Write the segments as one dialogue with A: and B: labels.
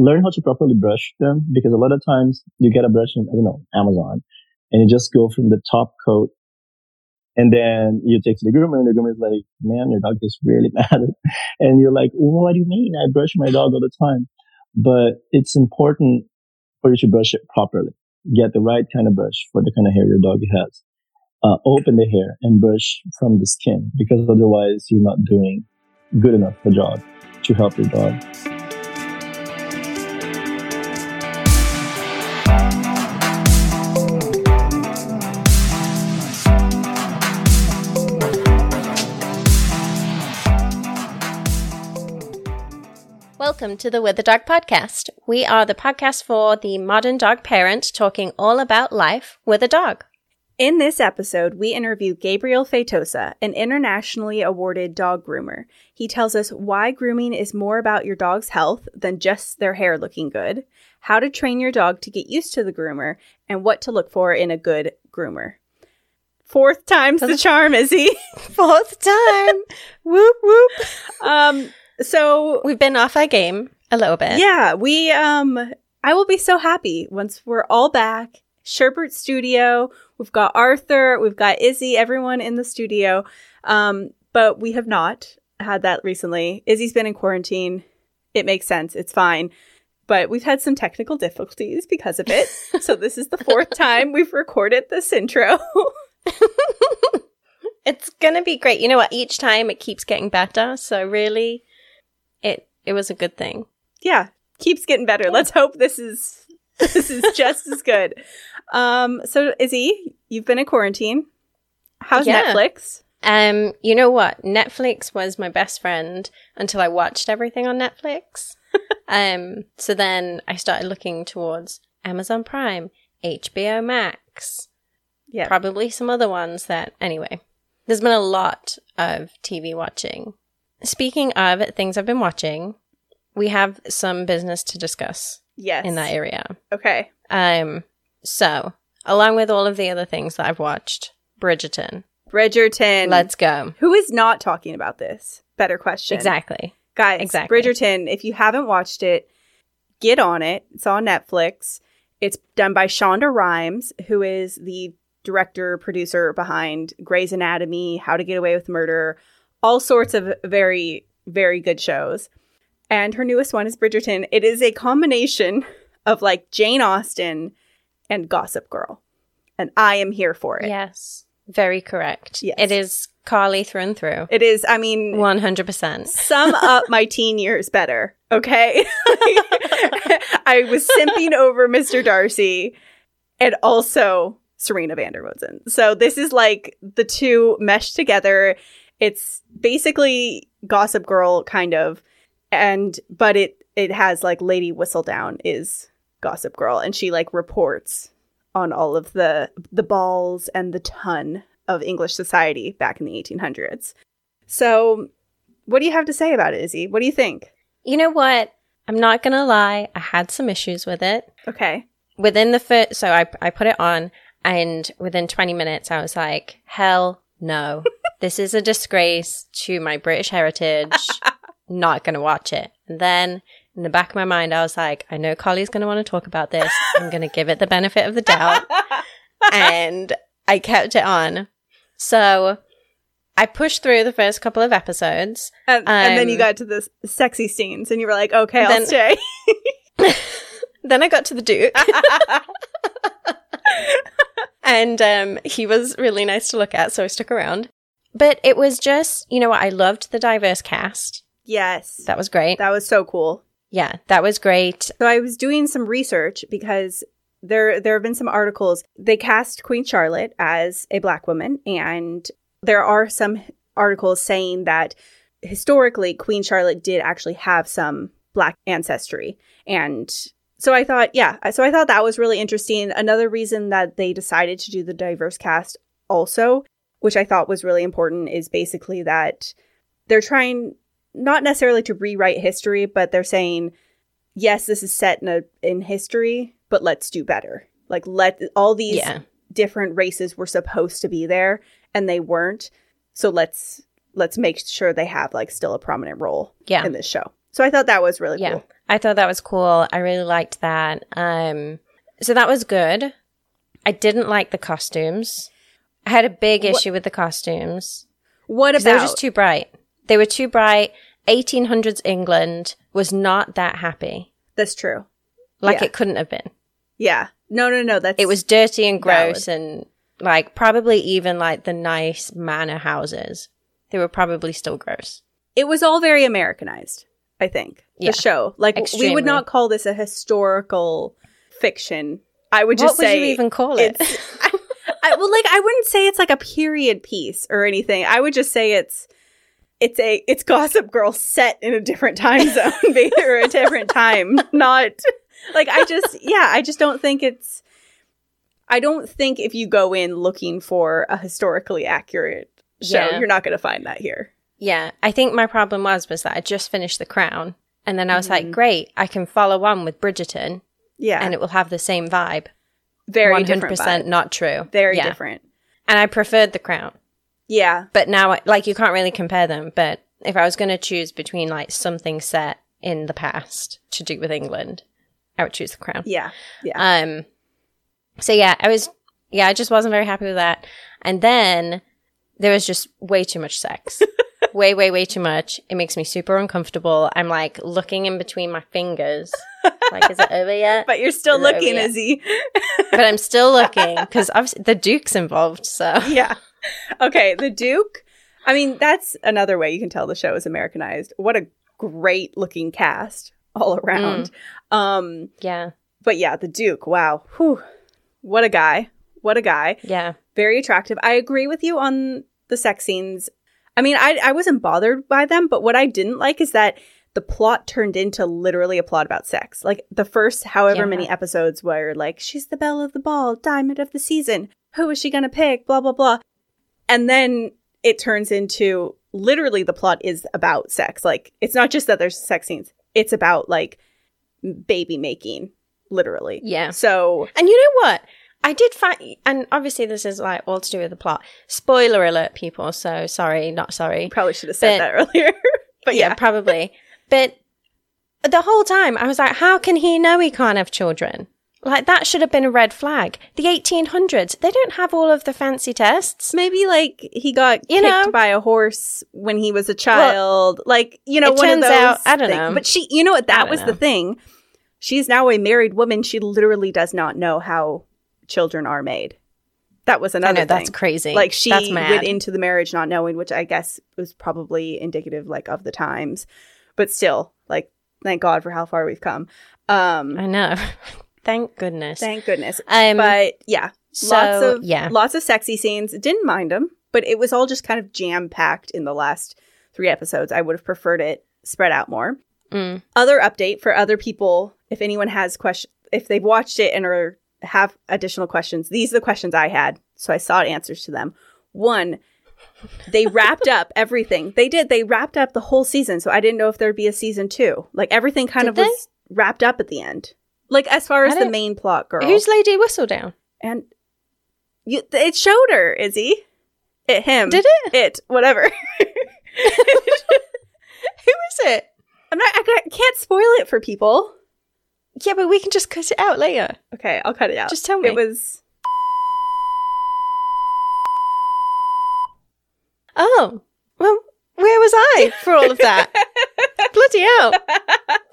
A: learn how to properly brush them because a lot of times you get a brush in, I don't know, Amazon and you just go from the top coat and then you take to the groomer and the groomer is like, man, your dog is really mad. and you're like, what do you mean? I brush my dog all the time. But it's important for you to brush it properly. Get the right kind of brush for the kind of hair your dog has. Uh, open the hair and brush from the skin because otherwise you're not doing good enough a job to help your dog.
B: Welcome to the With a Dog podcast. We are the podcast for the modern dog parent talking all about life with a dog.
C: In this episode, we interview Gabriel Feitosa, an internationally awarded dog groomer. He tells us why grooming is more about your dog's health than just their hair looking good, how to train your dog to get used to the groomer, and what to look for in a good groomer. Fourth time's the charm, is he?
B: Fourth time. whoop whoop.
C: Um, so
B: We've been off our game a little bit.
C: yeah, we um, I will be so happy once we're all back. Sherbert Studio. We've got Arthur. We've got Izzy. Everyone in the studio. Um, but we have not had that recently. Izzy's been in quarantine. It makes sense. It's fine. But we've had some technical difficulties because of it. so this is the fourth time we've recorded this intro.
B: It's going to be great. You know what? Each time it keeps getting better. So really, it it was a good thing.
C: yeah, keeps getting better. Let's hope this is this is just as good. Um, so Izzy, you've been in quarantine. How's
B: Yeah.
C: Netflix?
B: Um, you know what? Netflix was my best friend until I watched everything on Netflix. um, so then I started looking towards Amazon Prime, HBO Max,
C: Yeah.
B: probably some other ones that anyway. There's been a lot of TV watching. Speaking of things I've been watching, we have some business to discuss
C: yes.
B: in that area.
C: Okay.
B: Um, so along with all of the other things that I've watched, Bridgerton,
C: Bridgerton.
B: let's go.
C: Who is not talking about this? Better question.
B: Exactly.
C: Guys,
B: Exactly.
C: Bridgerton, if you haven't watched it, get on it. It's on Netflix. It's done by Shonda Rhimes, who is the director, producer behind Grey's Anatomy, How to Get Away with Murder, all sorts of very, very good shows. And her newest one is Bridgerton. It is a combination of like Jane Austen and Gossip Girl. And I am here for it.
B: Yes. Very correct.
C: Yes.
B: It is Carly through and through.
C: It is, I mean,
B: 100%.
C: sum up my teen years better, okay? I was simping over Mr. Darcy and also Serena van der Woodsen. So this is like the two meshed together. It's basically Gossip Girl kind of and but it it has like Lady Whistledown is Gossip Girl and she like reports on all of the the balls and the ton of English society back in the 1800s. So what do you have to say about it, Izzy? What do you think?
B: You know what? I'm not going to lie. I had some issues with it.
C: Okay.
B: Within the first, so I, I put it on and within 20 minutes I was like, hell no. This is a disgrace to my British heritage. not going to watch it. And then in the back of my mind, I was like, I know Carly's going to want to talk about this. I'm going to give it the benefit of the doubt. and I kept it on. So I pushed through the first couple of episodes.
C: And, and then you
B: Um,
C: got to the sexy scenes and you were like, okay, I'll
B: Then-
C: stay.
B: Then I got to the Duke. and um, he was really nice to look at, so I stuck around. But it was just, you know? I loved the diverse cast.
C: yes.
B: That was great.
C: That was so cool.
B: yeah, that was great.
C: So I was doing some research because there there have been some articles. They cast Queen Charlotte as a black woman, and there are some articles saying that historically Queen Charlotte did actually have some black ancestry. And so I thought, yeah, so I thought that was really interesting. Another reason that they decided to do the diverse cast also, which I thought was really important, is basically that they're trying not necessarily to rewrite history, but they're saying yes, this is set in a in history, but let's do better. Like let all these
B: Yeah.
C: different races were supposed to be there and they weren't. So let's let's make sure they have like still a prominent role
B: Yeah.
C: in this show. So I thought that was really
B: Yeah.
C: cool.
B: I thought that was cool. I really liked that. Um, so that was good. I didn't like the costumes. I had a big
C: What-
B: issue with the costumes.
C: What about
B: they were just too bright. They were too bright. 1800s England was not that happy.
C: That's true.
B: Like
C: Yeah.
B: it couldn't have been.
C: Yeah. No, no, no. That's
B: It was dirty and
C: Valid.
B: gross and like probably even like the nice manor houses. They were probably still gross.
C: it was all very Americanized, I think.
B: Yeah.
C: The show. Like we would not call this a historical fiction. I would just say
B: What
C: just
B: would
C: say
B: you even call it?
C: I, well like I wouldn't say it's like a period piece or anything. I would just say it's it's a it's Gossip Girl set in a different time zone or a different time. Not like I just yeah, I just don't think it's I don't think if you go in looking for a historically accurate show,
B: Yeah.
C: you're not going to find that here.
B: Yeah, I think my problem was was that I just finished The Crown, and then I was
C: Mhm.
B: like, great, I can follow on with Bridgerton,
C: Yeah,
B: and it will have the same vibe.
C: Very
B: One hundred
C: different.
B: percent
C: vibe.
B: not true.
C: Very
B: Yeah.
C: different.
B: And I preferred The Crown,
C: Yeah,
B: but now like you can't really compare them. But if I was going to choose between like something set in the past to do with England, I would choose The Crown.
C: yeah, yeah.
B: Um, so yeah, I was, yeah, I just wasn't very happy with that. And then there was just way too much sex. way, way, way too much. It makes me super uncomfortable. I'm like looking in between my fingers. Like, is it over yet?
C: but you're still
B: Is
C: looking? Izzy.
B: But I'm still looking because the Duke's involved. So
C: yeah. Okay, the Duke. I mean, that's another way you can tell the show is Americanized. What a great looking cast all around. Um,
B: yeah,
C: but yeah, the Duke. Wow. Whew. What a guy. What a guy.
B: yeah,
C: Very attractive. I agree with you on the sex scenes. I mean, I I wasn't bothered by them, but what I didn't like is that the plot turned into literally a plot about sex. Like the first however
B: Yeah.
C: many episodes were like, she's the belle of the ball, diamond of the season. Who is she gonna pick? Blah blah blah. And then it turns into literally the plot is about sex. Like it's not just that there's sex scenes. It's about like baby making, literally.
B: yeah.
C: So
B: And you know what? I did find, and obviously this is like all to do with the plot. Spoiler alert, people. So sorry, not sorry.
C: probably should have said
B: But-
C: that earlier. but
B: yeah,
C: yeah.
B: probably. But the whole time I was like, how can he know he can't have children? Like that should have been a red flag. The 1800s, they don't have all of the fancy tests.
C: Maybe like he got
B: You
C: kicked
B: know?
C: by a horse when he was a child. like, you know, one of those.
B: out- I don't
C: thing-
B: know.
C: But she, you know what? That was
B: know.
C: the thing. She's now a married woman. She literally does not know how children are made. That was
B: I
C: another
B: know
C: thing.
B: that's crazy.
C: like she went into the marriage not knowing, which I guess was probably indicative like of the times. But still, like, thank God for how far we've come. Um,
B: I know. Thank goodness.
C: thank goodness.
B: um,
C: But yeah,
B: so
C: lots of
B: yeah,
C: lots of sexy scenes. Didn't mind them, but it was all just kind of jam packed in the last three episodes. I would have preferred it spread out more.
B: Mm.
C: Other update for other people, if anyone has questions, if they've watched it and are have additional questions, these are the questions I had, so I sought answers to them. One, they wrapped up everything. They did. They wrapped up the whole season, so I didn't know if there'd be a season two. Like everything kind
B: Did
C: of
B: they?
C: was wrapped up at the end. Like as far as the main plot, girl.
B: Who's Lady Whistledown?
C: And you, it showed her, Izzy. It him.
B: Did it?
C: It whatever.
B: Who is it?
C: I'm not. I can't spoil it for people.
B: Yeah, but we can just cut it out later.
C: Okay, I'll cut it out.
B: Just tell me.
C: It was.
B: Oh, well, where was I for all of that? Bloody hell.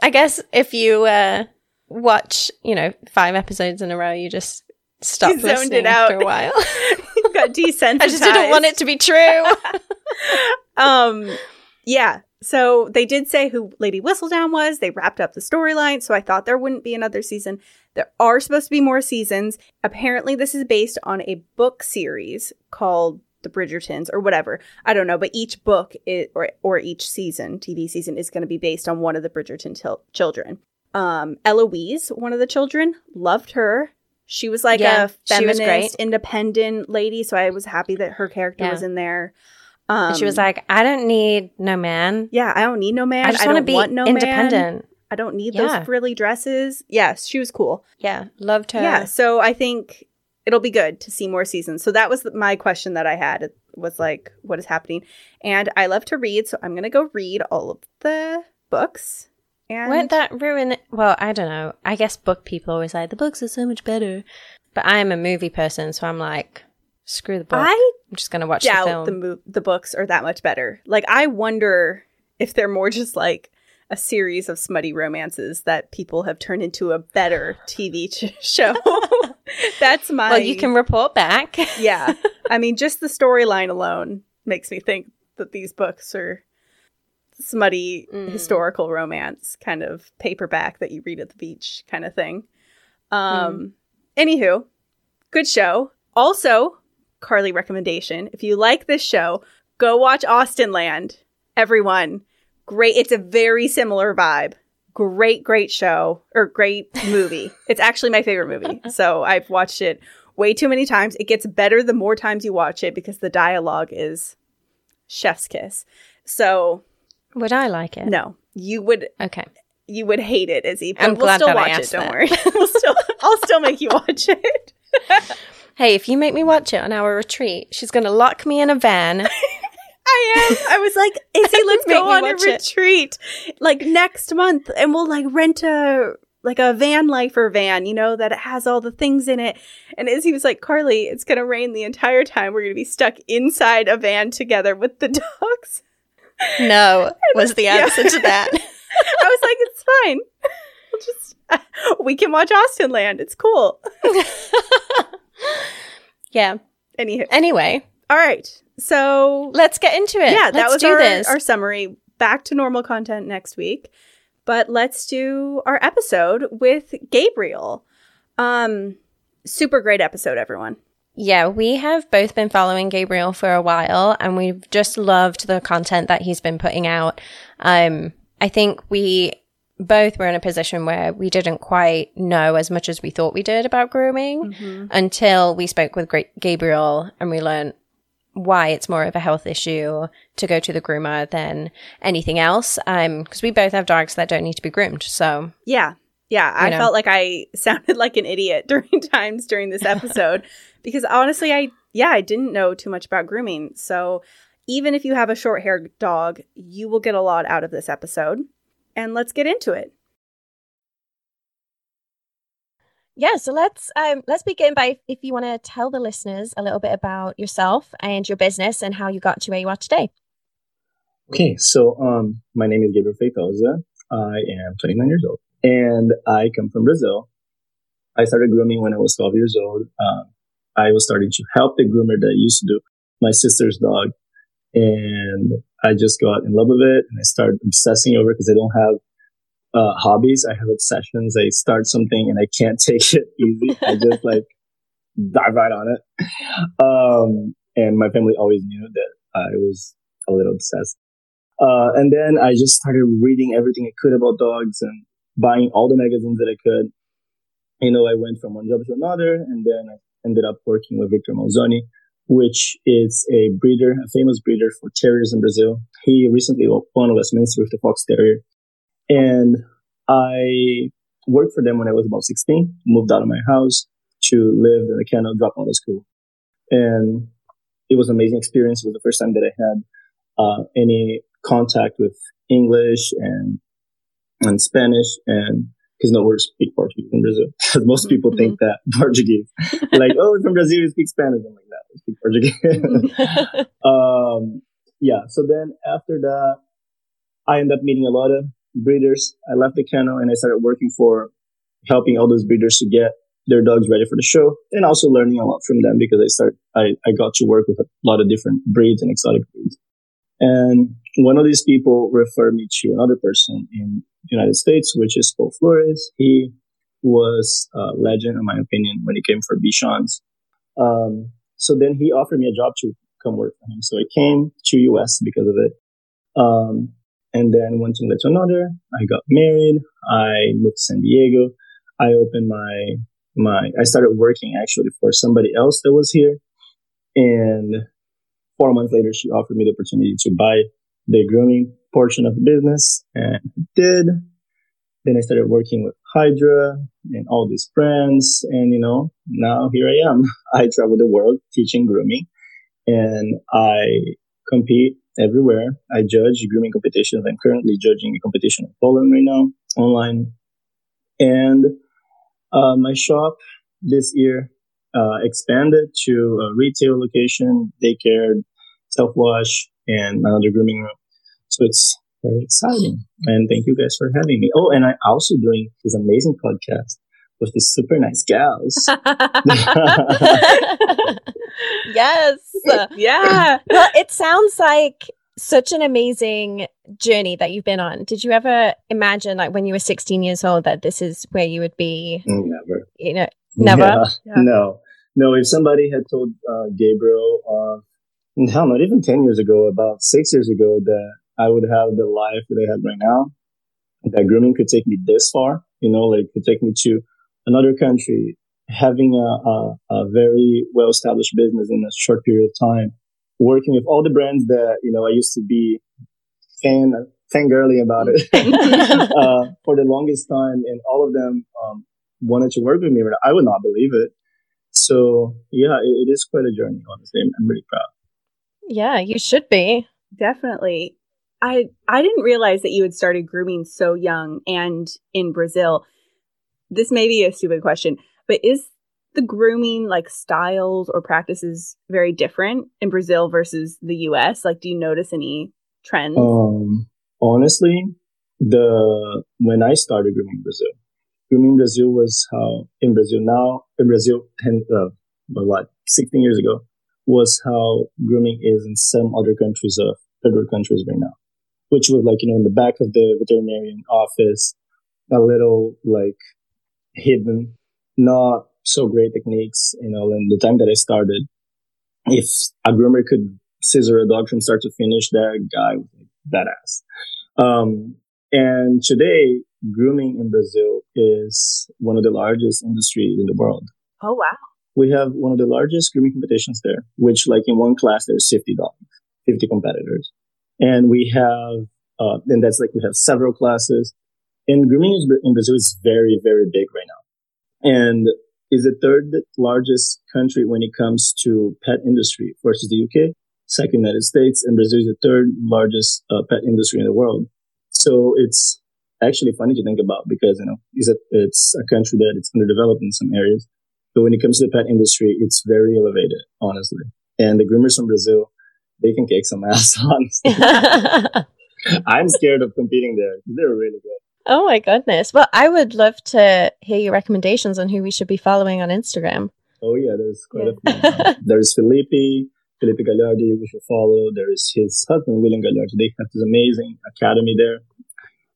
B: I guess if you uh, watch, you know, five episodes in a row, you just stop
C: You zoned
B: listening
C: it out.
B: after a while.
C: you got desensitized.
B: I just didn't want it to be true.
C: um yeah so they did say who lady whistledown was they wrapped up the storyline so i thought there wouldn't be another season there are supposed to be more seasons apparently this is based on a book series called the bridgertons or whatever i don't know but each book is, or, or each season tv season is going to be based on one of the bridgerton til- children um eloise one of the children loved her she was like
B: Yeah,
C: a feminist independent lady so i was happy that her character
B: Yeah.
C: was in there um,
B: she was like, I don't need no man.
C: yeah, I don't need no man.
B: I just
C: want to
B: be
C: no
B: independent.
C: Man. I don't need
B: Yeah.
C: those frilly dresses. Yes, she was cool.
B: Yeah, loved her.
C: Yeah, so I think it'll be good to see more seasons. So that was my question that I had. It was like, what is happening? And I love to read, so I'm gonna go read all of the books And
B: Won't that ruin it? Well, I don't know. I guess book people always say the books are so much better. But I am a movie person, so I'm like, screw the book.
C: I
B: I'm just going to watch the
C: doubt
B: film.
C: the mo- the books are that much better. Like I wonder if they're more just like a series of smutty romances that people have turned into a better TV show. That's my
B: well, you can report back.
C: yeah. I mean, just the storyline alone makes me think that these books are smutty
B: Mm.
C: historical romance kind of paperback that you read at the beach kind of thing. Um anywho, good show. Also, Carly recommendation. If you like this show, go watch Austenland. Everyone. Great. It's a very similar vibe. Great, great show or great movie. it's actually my favorite movie. So I've watched it way too many times. It gets better the more times you watch it because the dialogue is chef's kiss. So
B: Would I like it?
C: no, you would
B: Okay.
C: you would hate it, Izzy. But
B: I'm
C: we'll
B: glad
C: still
B: that I
C: watch it.
B: asked
C: Don't
B: that.
C: worry. we'll still I'll still make you watch it.
B: Hey, if you make me watch it on our retreat, she's going to lock me in a van.
C: I am. I was like, Izzy, let's go on a
B: it.
C: retreat like next month, and we'll like rent a like a van lifer van, you know, that it has all the things in it. And Izzy was like, Carly, it's gonna rain the entire time. We're gonna be stuck inside a van together with the dogs.
B: no, was the
C: Yeah.
B: answer to that.
C: I was like, it's fine. We'll just we can watch Austenland. It's cool.
B: yeah.
C: Anywho,
B: Anyway,
C: all right. So
B: let's get into it.
C: yeah, that
B: Let's
C: was
B: do
C: our,
B: this.
C: our summary. Back to normal content next week. But let's do our episode with Gabriel. Um super great episode, everyone.
B: Yeah, we have both been following Gabriel for a while and we've just loved the content that he's been putting out. Um, I think we both were in a position where we didn't quite know as much as we thought we did about grooming until we spoke with Gabriel and we learned why it's more of a health issue to go to the groomer than anything else. Um, because we both have dogs that don't need to be groomed. So
C: Yeah. Yeah, I
B: know.
C: felt like I sounded like an idiot during times during this episode because honestly, I yeah, I didn't know too much about grooming. So even if you have a short-haired dog, you will get a lot out of this episode. And let's get into it.
D: Yeah, so let's um let's begin by if you want to tell the listeners a little bit about yourself and your business and how you got to where you are today.
A: Okay, so um, my name is Gabriel Feitosa. I am 29 years old, and I come from Brazil. I started grooming when I was 12 years old. Um, I was starting to help the groomer that I used to do my sister's dog, and I just got in love with it, and I started obsessing over because I don't have uh, hobbies. I have obsessions. I start something and I can't take it easy. I just like dive right on it. Um, and my family always knew that I was a little obsessed. Uh, and then I just started reading everything I could about dogs and buying all the magazines that I could. You know, I went from one job to another and then I ended up working with Victor Malzoni, which is a breeder, a famous breeder for terriers in Brazil. He recently won Westminster with the Fox Terrier. And I worked for them when I was about 16, moved out of my house to live in the kennel, drop out of school. And it was an amazing experience. It was the first time that I had uh, any contact with English and and Spanish, and because no one speak Portuguese in Brazil. Most people think that Portuguese, like, oh, from Brazil, you speak Spanish. I'm like, no, we speak Portuguese. um, yeah. So then after that, I ended up meeting a lot of breeders. I left the kennel and I started working for helping all those breeders to get their dogs ready for the show and also learning a lot from them because I start I, I got to work with a lot of different breeds and exotic breeds. And one of these people referred me to another person in the United States, which is Paul Flores. He was a legend, in my opinion, when it came for Bichons. Um, so then he offered me a job to come work for him. So I came to US because of it. Um, and then one thing led to another. I got married. I moved to San Diego. I opened my, my, I started working actually for somebody else that was here. And four months later, she offered me the opportunity to buy the grooming portion of the business and I did. Then I started working with Hydra and all these brands. And, you know, now here I am. I travel the world teaching grooming and I compete everywhere. I judge grooming competitions. I'm currently judging a competition in Poland right now, online. And uh, my shop this year uh, expanded to a retail location, daycare, self wash, and another grooming room. So it's very exciting. And thank you guys for having me. Oh, and I'm also doing this amazing podcast with these super nice gals.
D: yes.
C: Yeah.
D: Well, it sounds like such an amazing journey that you've been on. Did you ever imagine, like, when you were 16 years old, that this is where you would be?
A: Never.
D: You know, never.
A: Yeah,
C: Yeah.
A: No. No, if somebody had told uh, Gabriel, uh, no, not even 10 years ago, about six years ago, that I would have the life that I have right now, that grooming could take me this far, you know, like could take me to another country, having a, a, a very well established business in a short period of time, working with all the brands that, you know, I used to be fan, fangirly about it uh, for the longest time. And all of them um, wanted to work with me. But I would not believe it. So yeah, it, it is quite a journey, honestly. I'm, I'm really proud.
D: yeah, you should be.
C: Definitely. I I didn't realize that you had started grooming so young and in Brazil. This may be a stupid question, but is the grooming like styles or practices very different in Brazil versus the US? Like do you notice any trends?
A: Um, honestly, the when I started grooming Brazil, grooming Brazil was how in Brazil now in Brazil ten uh, what sixteen years ago was how grooming is in some other countries of world countries right now, which was like you know in the back of the veterinarian office, a little like hidden, not so great techniques. You know, and the time that I started, if a groomer could scissor a dog from start to finish, that guy was like badass. Um, and today, grooming in Brazil is one of the largest industries in the world.
C: oh wow.
A: We have one of the largest grooming competitions there, which like in one class, there's 50 dogs, 50 competitors. And we have, uh, and that's like we have several classes. And grooming is- in Brazil is very, very big right now. And is the third largest country when it comes to pet industry versus the UK, second United States, and Brazil is the third largest uh, pet industry in the world. So it's actually funny to think about because, you know, it's a, it's a country that it's underdeveloped in some areas. But when it comes to the pet industry, it's very elevated, honestly. And the groomers from Brazil, they can kick some ass, honestly. I'm scared of competing there. They're really good.
D: Oh my goodness. Well, I would love to hear your recommendations on who we should be following on Instagram.
A: Oh yeah, there's quite a few. there's Felipe, Felipe Gagliardi, we should follow. There's his husband, William Gagliardi. They have this amazing academy there.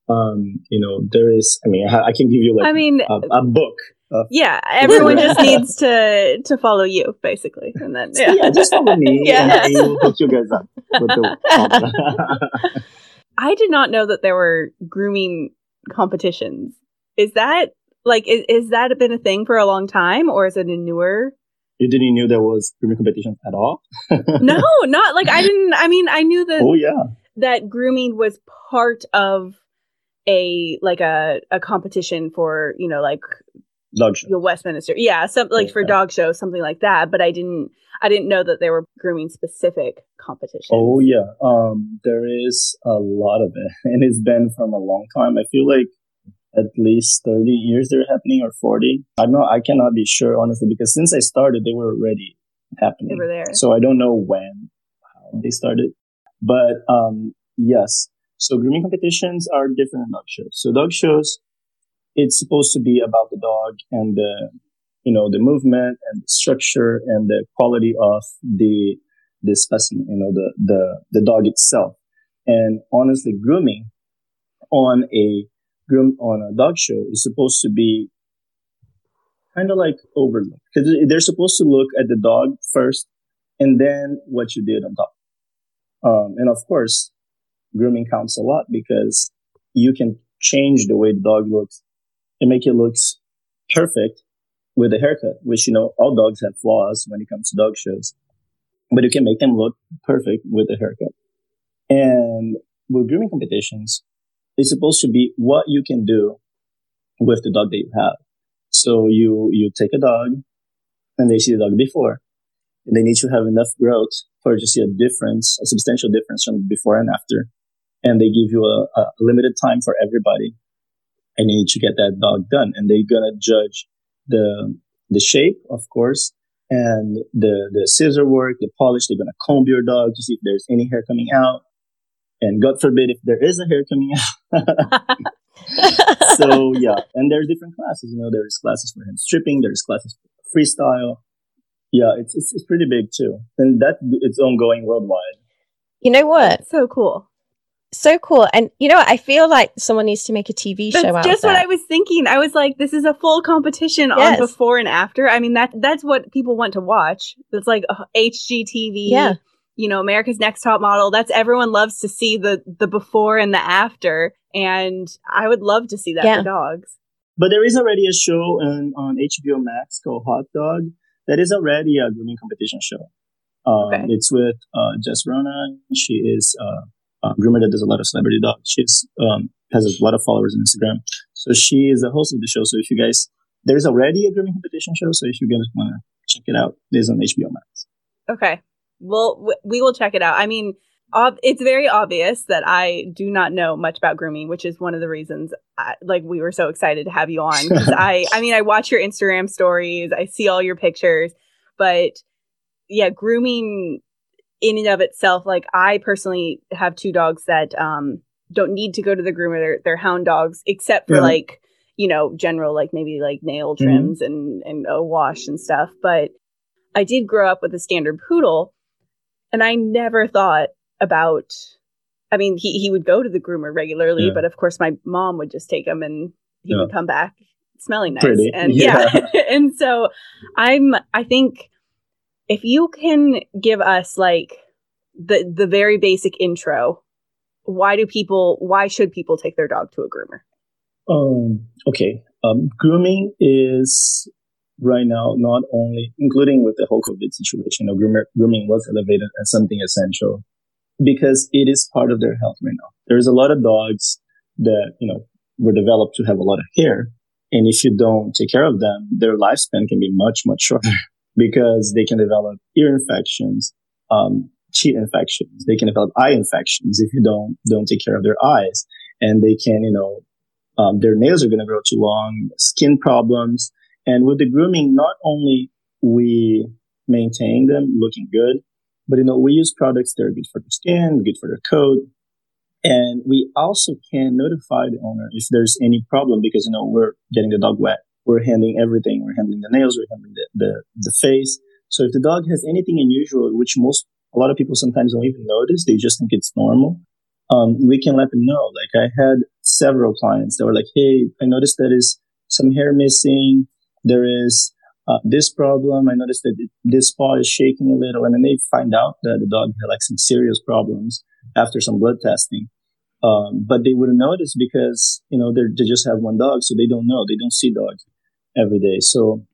A: Um, you know, there is, I mean, I, I can give you like
C: I mean,
A: a, a book. Of,
C: yeah, everyone just needs to to follow you basically. And then
A: yeah.
C: yeah.
A: just follow me
D: Yes.
A: and I will hook you guys up
C: I did not know that there were grooming competitions. Is that like is, is that been a thing for a long time or is it a newer?
A: You didn't know there was grooming competitions at all?
C: No, not like I didn't I mean I knew that
A: Oh yeah.
C: that grooming was part of a like a a competition for, you know, like
A: Dog show.
C: the Westminster. Yeah, some like for
A: Yeah.
C: dog shows, something like that, but I didn't I didn't know that there were grooming specific competitions.
A: Oh yeah, um, there is a lot of it, and it's been from a long time. I feel like at least thirty years they're happening, or forty. I'm not. I cannot be sure honestly because since I started, they were already happening.
C: They were there.
A: So I don't know when, how they started, but um, yes. So grooming competitions are different than dog shows. So dog shows, it's supposed to be about the dog and the, you know, the movement and the structure and the quality of the the specimen, you know, the the the dog itself. And honestly, grooming on a groom on a dog show is supposed to be kind of like overlooked because they're supposed to look at the dog first and then what you did on top. Um, and of course, grooming counts a lot because you can change the way the dog looks and make it look perfect with a haircut, which, you know, all dogs have flaws when it comes to dog shows, but you can make them look perfect with a haircut. And with grooming competitions, it's supposed to be what you can do with the dog that you have. So you, you take a dog and they see the dog before and they need to have enough growth for to see a difference, a substantial difference from before and after. And they give you a, a limited time for everybody and you need to get that dog done. And they're going to judge the, the shape, of course, and the, the scissor work, the polish. They're going to comb your dog to see if there's any hair coming out. And God forbid if there is a hair coming out. so yeah, and there's different classes. You know, there's classes for hand stripping. There's classes for freestyle. Yeah, it's, it's, it's pretty big too. And that it's ongoing worldwide.
D: You know what?
C: That's so cool.
D: So cool. And you know? I feel like someone needs to make a TV
C: that's
D: show out
C: just
D: of
C: what
D: that.
C: I was thinking. I was like, this is a full competition
D: Yes.
C: on before and after. I mean, that that's what people want to watch. It's like uh, HGTV.
D: Yeah.
C: You know, America's Next Top Model. That's everyone loves to see the the before and the after. And I would love to see that
D: Yeah.
C: for dogs.
A: But there is already a show on, on HBO Max called Haute Dog that is already a grooming competition show. Um,
C: Okay.
A: It's with uh, Jess Rona. She is uh, a groomer that does a lot of celebrity dogs. She's um, has a lot of followers on Instagram. So she is the host of the show. So if you guys, there's already a grooming competition show. So if you guys want to check it out, it is on HBO Max.
C: Okay. Well, w- we will check it out. I mean, ob- it's very obvious that I do not know much about grooming, which is one of the reasons I, like we were so excited to have you on. I, I mean, I watch your Instagram stories, I see all your pictures, but yeah, grooming in and of itself, like I personally have two dogs that um don't need to go to the groomer. They're they're hound dogs, except for
A: Yeah.
C: like you know general like maybe like nail trims and and a wash and stuff. But I did grow up with a standard poodle, and I never thought about. I mean, he he would go to the groomer regularly,
A: Yeah.
C: but of course, my mom would just take him, and he
A: Yeah.
C: would come back smelling nice.
A: Pretty.
C: And
A: yeah,
C: and so I'm. I think if you can give us like the the very basic intro, why do people? Why should people take their dog to a groomer?
A: Um, okay. Um, grooming is right now not only, including with the whole COVID situation, you know, grooming was elevated as something essential because it is part of their health right now. There's a lot of dogs that, you know, were developed to have a lot of hair. And if you don't take care of them, their lifespan can be much, much shorter because they can develop ear infections, um, cheek infections. They can develop eye infections if you don't, don't take care of their eyes. And they can, you know, um, their nails are going to grow too long, skin problems. And with the grooming, not only we maintain them looking good, but you know, we use products that are good for their skin, good for their coat. And we also can notify the owner if there's any problem because, you know, we're getting the dog wet. We're handling everything. We're handling the nails. We're handling the, the, the face. So if the dog has anything unusual, which most, a lot of people sometimes don't even notice, they just think it's normal. Um, we can let them know. Like I had several clients that were like, Hey, I noticed there is some hair missing. There is uh, this problem. I noticed that this paw is shaking a little. And then they find out that the dog had like some serious problems after some blood testing. Um, but they wouldn't notice because, you know, they just have one dog. So they don't know. They don't see dogs every day. So,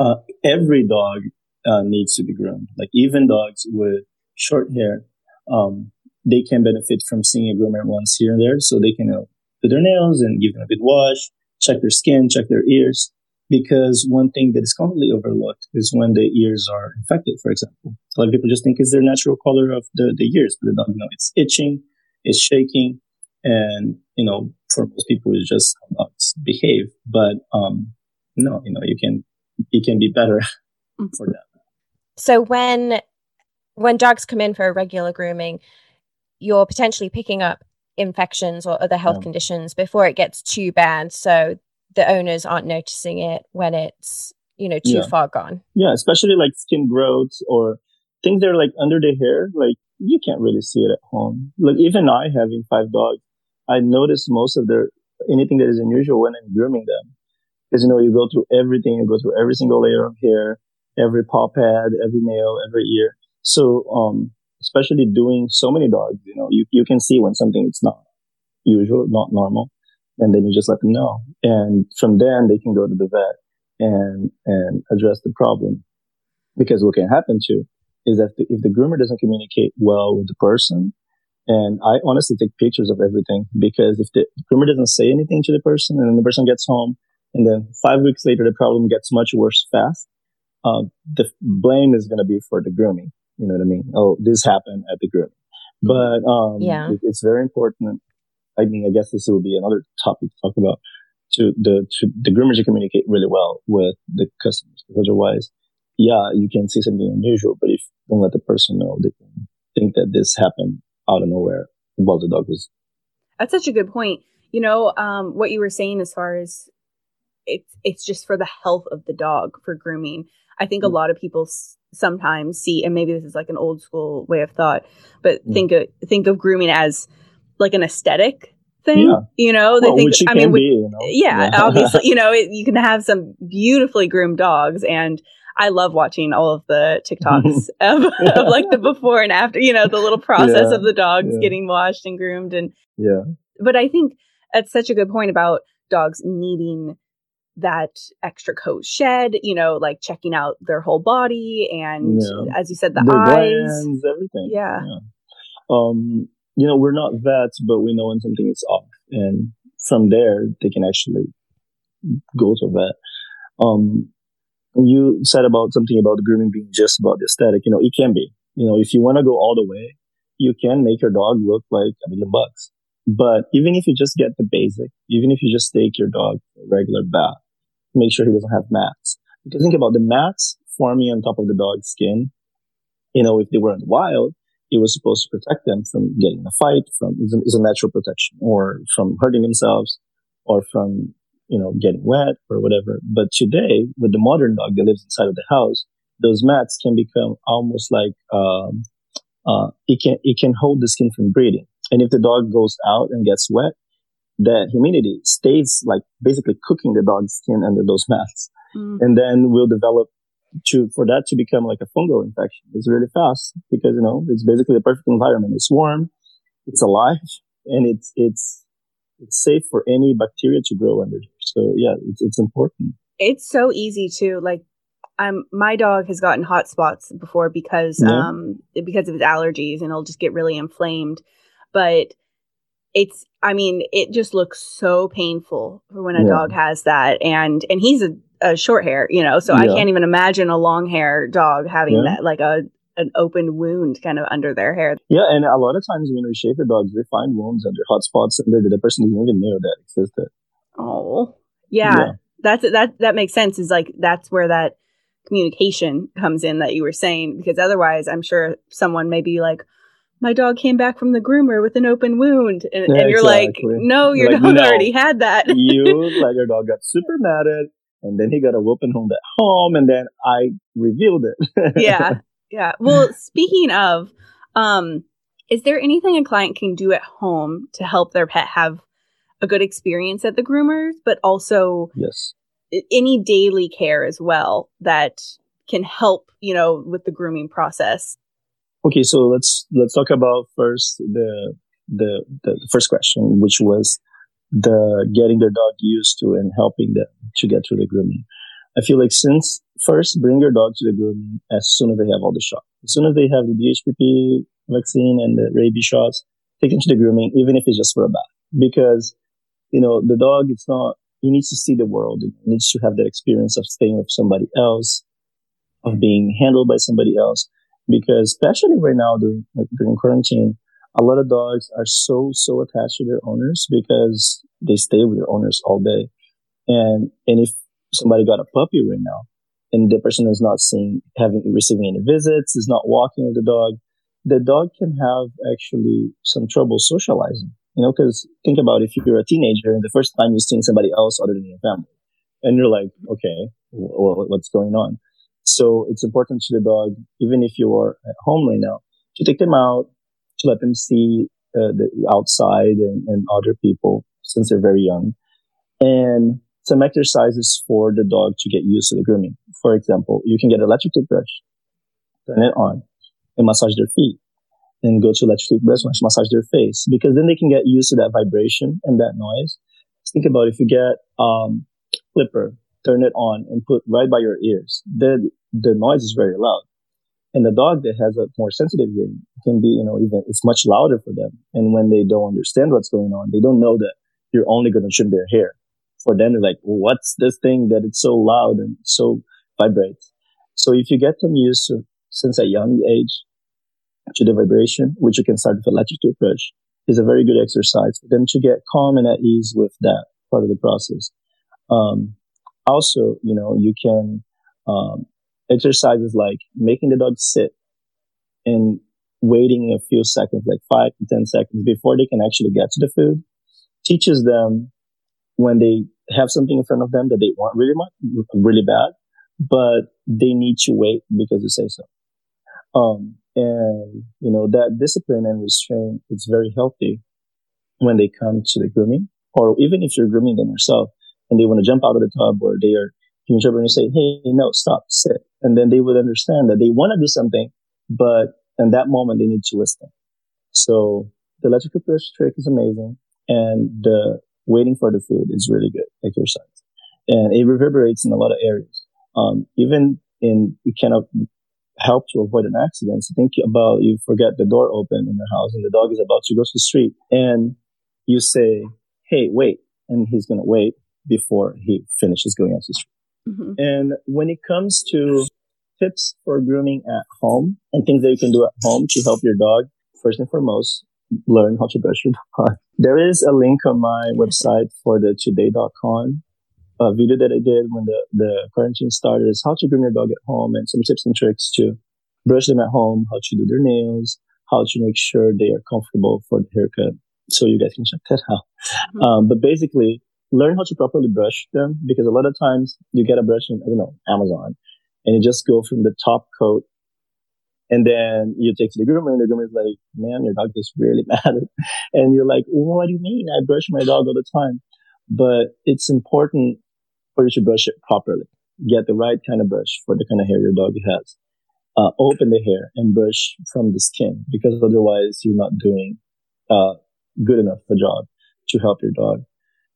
A: uh, every dog, uh, needs to be groomed. Like even dogs with short hair, um, they can benefit from seeing a groomer once here and there. So they can, know, do their nails and give them a good wash, check their skin, check their ears. Because one thing that is commonly overlooked is when the ears are infected, for example. A lot of people just think it's their natural color of the, the ears, but the dog, you know, it's itching, it's shaking, and, you know, for most people, it's just how dogs behave. But, um, no, you know, you can, it can be better for them.
D: So when when dogs come in for a regular grooming, you're potentially picking up infections or other health
A: Yeah.
D: conditions before it gets too bad. So the owners aren't noticing it when it's you know too
A: Yeah.
D: far gone.
A: Yeah, especially like skin growth or things that are like under the hair, like you can't really see it at home. Like even I having five dogs, I notice most of their anything that is unusual when I'm grooming them. Because you know, you go through everything, you go through every single layer of hair, every paw pad, every nail, every ear. So um especially doing so many dogs, you know, you, you can see when something is not usual, not normal. And then you just let them know. And from then they can go to the vet and, and address the problem. Because what can happen too is that the, if the groomer doesn't communicate well with the person, and I honestly take pictures of everything because if the groomer doesn't say anything to the person and then the person gets home and then five weeks later the problem gets much worse fast, uh, the blame is going to be for the grooming. You know what I mean? Oh, this happened at the grooming. But um,
B: Yeah.
A: it- it's very important. I mean, I guess this will be another topic to talk about. To the to the groomers to communicate really well with the customers, because otherwise, yeah, you can see something unusual, but if you don't let the person know, they can think that this happened out of nowhere while the dog was.
C: That's such a good point. You know, um, what you were saying as far as it's it's just for the health of the dog for grooming. I think a
A: Mm.
C: lot of people s- sometimes see, and maybe this is like an old school way of thought, but
A: Mm.
C: think of think of grooming as like an aesthetic thing.
A: Yeah.
C: You know, they
A: Well,
C: think. I mean,
A: be, you know.
C: yeah, obviously, you know, it, you can have some beautifully groomed dogs, and I love watching all of the TikToks of, of like the before and after. You know, the little process
A: Yeah,
C: of the dogs
A: yeah.
C: getting washed and groomed, and
A: yeah.
C: but I think that's such a good point about dogs needing that extra coat shed, you know, like checking out their whole body and
A: Yeah.
C: as you said, the eyes.
A: everything.
C: Yeah.
A: Um, you know, we're not vets, but we know when something is off, and from there they can actually go to a vet. Um, you said about something about grooming being just about the aesthetic. You know, it can be. You know, if you want to go all the way, you can make your dog look like a million bucks. But even if you just get the basic, even if you just take your dog a regular bath, make sure he doesn't have mats. Because think about the mats forming on top of the dog's skin. You know, if they were in the wild, it was supposed to protect them from getting in a fight, from is a natural protection, or from hurting themselves, or from you know getting wet or whatever. But today, with the modern dog that lives inside of the house, those mats can become almost like um, uh, it can it can hold the skin from breathing. And if the dog goes out and gets wet, that humidity stays like basically cooking the dog's skin under those mats
C: Mm.
A: and then we'll develop to for that to become like a fungal infection. It's really fast because you know it's basically the perfect environment. It's warm, it's alive, and it's it's it's safe for any bacteria to grow under. So yeah, it's it's important.
C: It's so easy to like I'm my dog has gotten hot spots before because
A: Yeah.
C: um because of his allergies and it'll just get really inflamed. But it's I mean, it just looks so painful for when a
A: Yeah.
C: dog has that and and he's a, a short hair, you know, so I can't even imagine a long hair dog having
A: Yeah.
C: that like a an open wound kind of under their hair.
A: Yeah, and a lot of times when we shave the dogs, we find wounds under hot spots under that the person didn't even know that existed.
C: Oh. Yeah.
A: Yeah.
C: That's that that makes sense is like that's where that communication comes in that you were saying because otherwise I'm sure someone may be like my dog came back from the groomer with an open wound and,
A: Yeah,
C: and you're like no your
A: Like,
C: dog
A: no.
C: already had that
A: you like your dog got super mad at, and then he got a whooping home at home, and then I revealed it.
C: yeah yeah well speaking of um is there anything a client can do at home to help their pet have a good experience at the groomers but also
A: yes.
C: any daily care as well that can help you know with the grooming process
A: Okay, so let's let's talk about first the the the first question, which was the getting their dog used to and helping them to get through the grooming. I feel like since first bring your dog to the grooming as soon as they have all the shots. As soon as they have the DHPP vaccine and the rabies shots, take them to the grooming, even if it's just for a bath. Because, you know, the dog, it's not, he needs to see the world. He needs to have that experience of staying with somebody else, of being handled by somebody else because especially right now during during quarantine, a lot of dogs are so so attached to their owners because they stay with their owners all day, and and if somebody got a puppy right now, and the person is not seeing having receiving any visits, is not walking with the dog, the dog can have actually some trouble socializing. You know, because think about if you're a teenager and the first time you're seeing somebody else other than your family, and you're like, okay, what's going on? So it's important to the dog, even if you are at home right now, to take them out, to let them see uh, the outside and, and other people since they're very young. And some exercises for the dog to get used to the grooming. For example, you can get an electric toothbrush, turn it on, and massage their feet. And go to electric toothbrush, massage their face, because then they can get used to that vibration and that noise. Think about if you get um, clipper, turn it on, and put right by your ears. The the noise is very loud. And the dog that has a more sensitive hearing can be, you know, even it's much louder for them. And when they don't understand what's going on, they don't know that you're only going to trim their hair. For them, it's like, what's this thing that it's so loud and so vibrates? So if you get them used to, since a young age, to the vibration, which you can start with a electric toothbrush, is a very good exercise for them to get calm and at ease with that part of the process. Um, also, you know, you can um, exercises like making the dog sit and waiting a few seconds, like five to 10 seconds before they can actually get to the food, teaches them when they have something in front of them that they want really much, really bad, but they need to wait because you say so. Um, and, you know, that discipline and restraint is very healthy when they come to the grooming or even if you're grooming them yourself and they want to jump out of the tub or they are huge and you say, Hey, no, stop, sit. And then they would understand that they want to do something, but in that moment they need to listen. So the electrical push trick is amazing and the waiting for the food is really good exercise and it reverberates in a lot of areas. Um, even in, you cannot help to avoid an accident. So think about you forget the door open in your house and the dog is about to go to the street and you say, Hey, wait. And he's going to wait before he finishes going out to the street. Mm-hmm. And when it comes to tips for grooming at home and things that you can do at home to help your dog, first and foremost, learn how to brush your dog. There is a link on my website for the today.com a video that I did when the, the quarantine started is how to groom your dog at home and some tips and tricks to brush them at home, how to do their nails, how to make sure they are comfortable for the haircut. So you guys can check that out. Mm-hmm. Um, but basically, learn how to properly brush them because a lot of times you get a brush in, I don't know, Amazon and you just go from the top coat and then you take to the groomer and the groomer is like, man, your dog is really mad. and you're like, what do you mean? I brush my dog all the time. But it's important you to brush it properly. Get the right kind of brush for the kind of hair your dog has. Uh, open the hair and brush from the skin because otherwise you're not doing, uh, good enough a job to help your dog.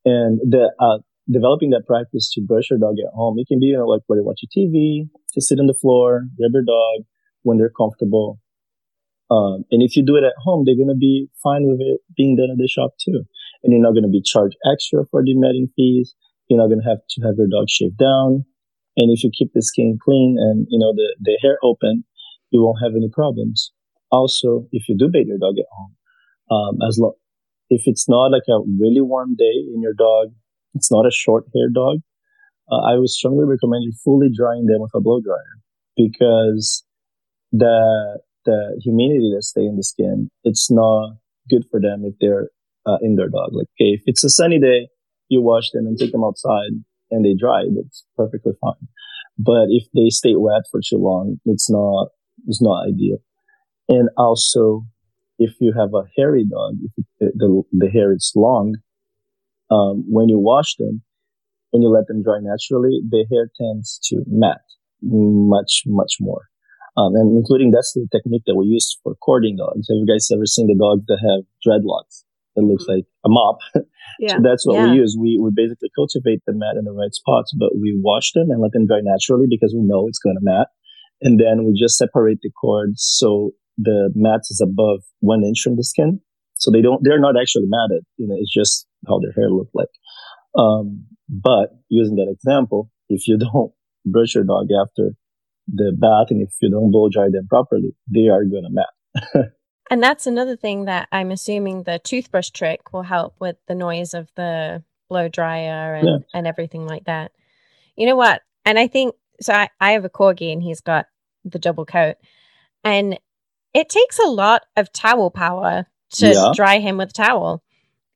A: And the, uh, developing that practice to brush your dog at home, it can be, you know, like where you watch a TV, to sit on the floor, grab your dog when they're comfortable. Um, and if you do it at home, they're going to be fine with it being done at the shop too. And you're not going to be charged extra for the matting fees. You're not going to have to have your dog shaved down. And if you keep the skin clean and, you know, the, the hair open, you won't have any problems. Also, if you do bathe your dog at home, um, as long, if it's not like a really warm day in your dog, it's not a short hair dog, uh, I would strongly recommend you fully drying them with a blow dryer because the, the humidity that stay in the skin, it's not good for them if they're uh, indoor dog. Like, okay, if it's a sunny day, you wash them and take them outside and they dry, that's perfectly fine. But if they stay wet for too long, it's not, it's not ideal. And also, if you have a hairy dog, if the, the hair is long, um, when you wash them and you let them dry naturally, the hair tends to mat much, much more. Um, and including that's the technique that we use for cording dogs. Have you guys ever seen the dogs that have dreadlocks? It looks like a mop. Yeah. so that's what yeah. we use. We, we basically cultivate the mat in the right spots, but we wash them and let them dry naturally because we know it's going to mat. And then we just separate the cords so the mat is above one inch from the skin. So they don't, they're not actually matted. You know, it's just how their hair look like. Um, but using that example, if you don't brush your dog after the bath and if you don't blow dry them properly, they are going to mat.
D: And that's another thing that I'm assuming the toothbrush trick will help with the noise of the blow dryer and, yeah. and everything like that. You know what? And I think so. I, I have a corgi and he's got the double coat, and it takes a lot of towel power to yeah. dry him with a towel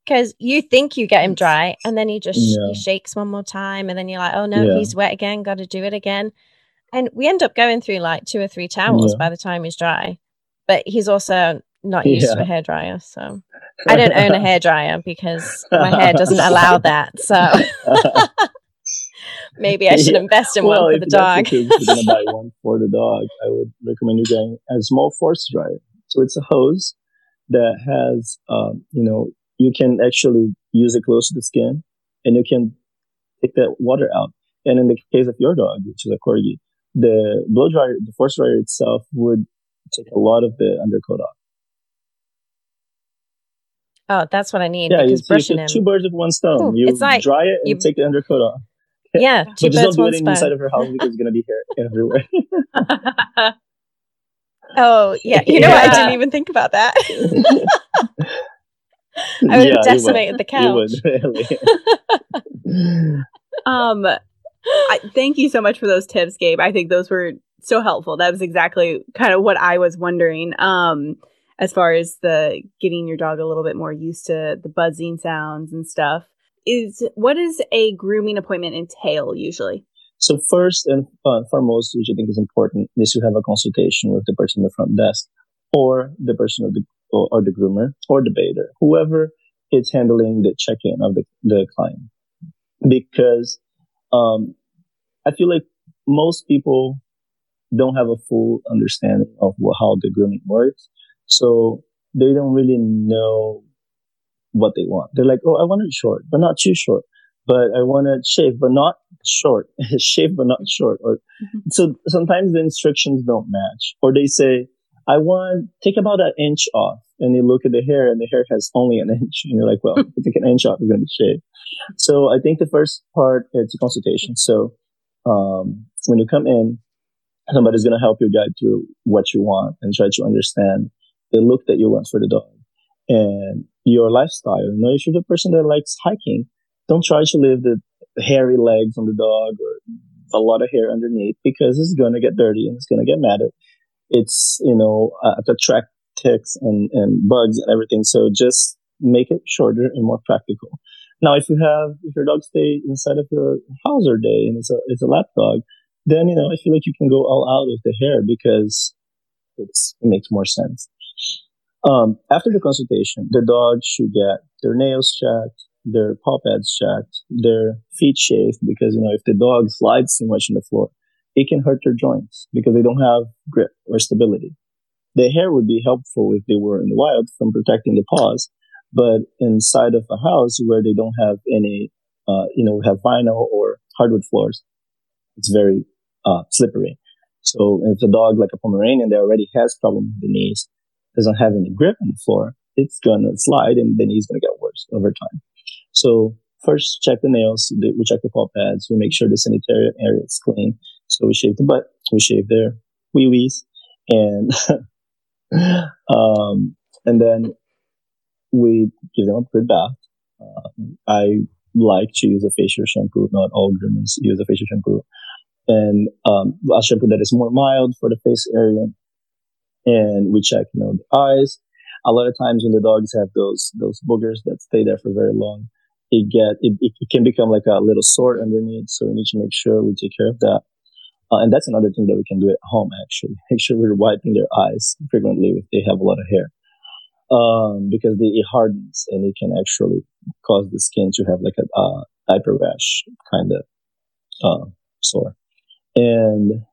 D: because you think you get him dry and then he just yeah. he shakes one more time and then you're like oh no yeah. he's wet again got to do it again and we end up going through like two or three towels by the time he's dry but he's also not used yeah. to a hair dryer. So I don't own a hair dryer because my hair doesn't allow that. So maybe I should yeah. invest in well, one for the dog.
A: if you're going to buy one for the dog, I would recommend you getting a small force dryer. So it's a hose that has, um, you know, you can actually use it close to the skin and you can take that water out. And in the case of your dog, which is a corgi, the blow dryer, the force dryer itself would take a lot of the undercoat off.
D: Oh, that's what I need.
A: Yeah, because brushing him. two birds with one stone. Ooh, you it's like, dry it and you, take the undercoat off.
D: Yeah,
A: two but just don't do it inside of her house because it's gonna be hair everywhere.
D: oh yeah, you know yeah. I didn't even think about that. I would yeah, have decimated the couch.
C: Would, um, I, thank you so much for those tips, Gabe. I think those were so helpful. That was exactly kind of what I was wondering. Um, as far as the getting your dog a little bit more used to the buzzing sounds and stuff. Is what does a grooming appointment entail usually?
A: So first and foremost which i think is important is to have a consultation with the person in the front desk or the person of the or, the groomer or the bather whoever is handling the check-in of the, the client. Because um, i feel like most people don't have a full understanding of how the grooming works so they don't really know what they want. They're like, oh, I want it short, but not too short. But I want it shaved, but not short. shaved, but not short. Or mm-hmm. so sometimes the instructions don't match. Or they say, I want take about an inch off, and you look at the hair, and the hair has only an inch, and you're like, well, if you take an inch off, you're going to be shaved. So I think the first part is a consultation. So um, when you come in, somebody's going to help you guide through what you want and try to understand the look that you want for the dog and your lifestyle. You know, if you're the person that likes hiking, don't try to leave the hairy legs on the dog or a lot of hair underneath because it's going to get dirty and it's going to get matted. It's, you know, uh, to attract ticks and, and bugs and everything. So just make it shorter and more practical. Now, if you have, if your dog stay inside of your house all day and it's a, it's a lap dog, then, you know, I feel like you can go all out with the hair because it's, it makes more sense. Um, after the consultation, the dog should get their nails checked, their paw pads checked, their feet shaved because, you know, if the dog slides too much on the floor, it can hurt their joints because they don't have grip or stability. The hair would be helpful if they were in the wild from protecting the paws, but inside of a house where they don't have any, uh, you know, have vinyl or hardwood floors, it's very uh, slippery. So if a dog like a Pomeranian that already has problem with the knees, doesn't have any grip on the floor, it's gonna slide and then he's gonna get worse over time. So first check the nails, we check the paw pads, we make sure the sanitary area is clean. So we shave the butt, we shave their wee wees, and um, and then we give them a good bath. Uh, I like to use a facial shampoo. Not all groomers use a facial shampoo, and um, a shampoo that is more mild for the face area and we check, you know, the eyes. A lot of times when the dogs have those, those boogers that stay there for very long, it get, it, it can become like a little sore underneath. So we need to make sure we take care of that. Uh, and that's another thing that we can do at home, actually. Make sure we're wiping their eyes frequently if they have a lot of hair. Um, because they, it hardens and it can actually cause the skin to have like a, uh, diaper rash kind of, uh, sore. And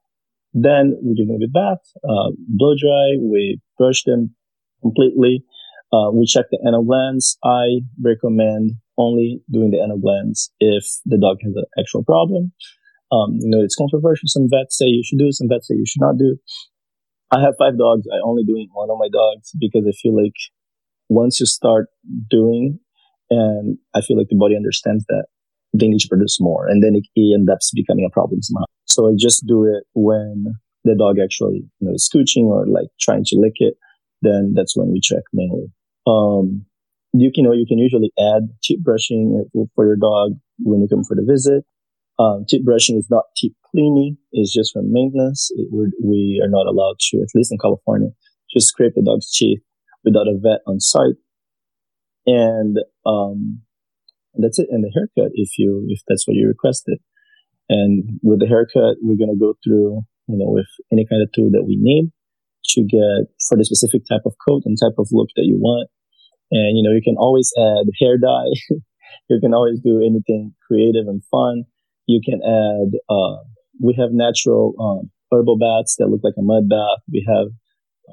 A: then we give them a bath, uh, blow dry, we brush them completely. Uh, we check the anal glands. I recommend only doing the anal glands if the dog has an actual problem. Um, you know, it's controversial. Some vets say you should do, some vets say you should not do. I have five dogs. I only do one of my dogs because I feel like once you start doing, and I feel like the body understands that they need to produce more, and then it, it ends up becoming a problem somehow. So I just do it when the dog actually, you know, is scooching or like trying to lick it. Then that's when we check mainly. Um, you can, you know, you can usually add teeth brushing for your dog when you come for the visit. Um, teeth brushing is not teeth cleaning. It's just for maintenance. It, we are not allowed to, at least in California, just scrape the dog's teeth without a vet on site. And, um, and that's it. And the haircut, if you, if that's what you requested. And with the haircut, we're to go through, you know, with any kind of tool that we need to get for the specific type of coat and type of look that you want. And, you know, you can always add hair dye. you can always do anything creative and fun. You can add, uh, we have natural, um, herbal baths that look like a mud bath. We have,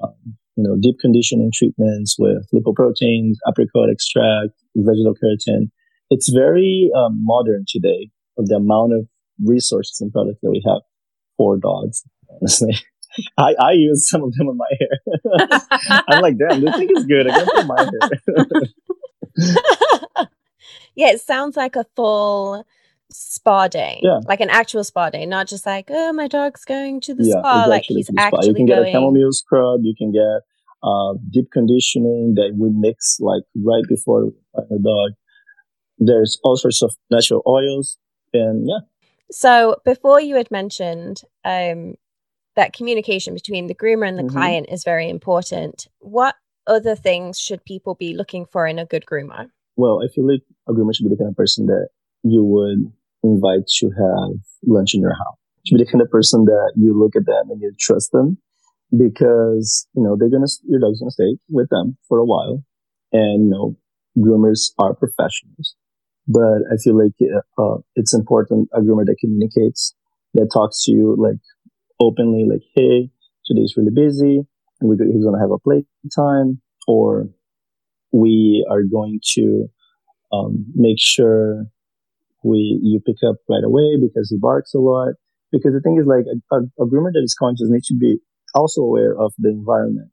A: um, you know, deep conditioning treatments with lipoproteins, apricot extract, vegetal keratin. It's very um, modern today of the amount of resources and products that we have for dogs. Honestly, I, I use some of them on my hair. I'm like, damn, this thing is good. I got my hair.
D: yeah, it sounds like a full spa day.
A: Yeah.
D: Like an actual spa day, not just like, oh, my dog's going to the
A: yeah,
D: spa. Like he's
A: to the spa.
D: actually
A: You can
D: going.
A: get a chamomile scrub. You can get uh, deep conditioning that we mix like right before the dog. There's all sorts of natural oils, and yeah,
D: So before you had mentioned um, that communication between the groomer and the
A: Mhm.
D: client is very important. What other things should people be looking for in a good groomer?
A: well, I feel like a groomer should be the kind of person that you would invite to have lunch in your house. Should be the kind of person that you look at them and you trust them because, you know, they're to, your dog's going to stay with them for a while. And, you know, groomers are professionals, but I feel like uh, it's important a groomer that communicates, that talks to you like openly, like, Hey, today's really busy and we're, he's going to have a play time or we are going to um, make sure we you pick up right away because he barks a lot. Because the thing is, like a, a, a groomer that is conscious needs to be also aware of the environment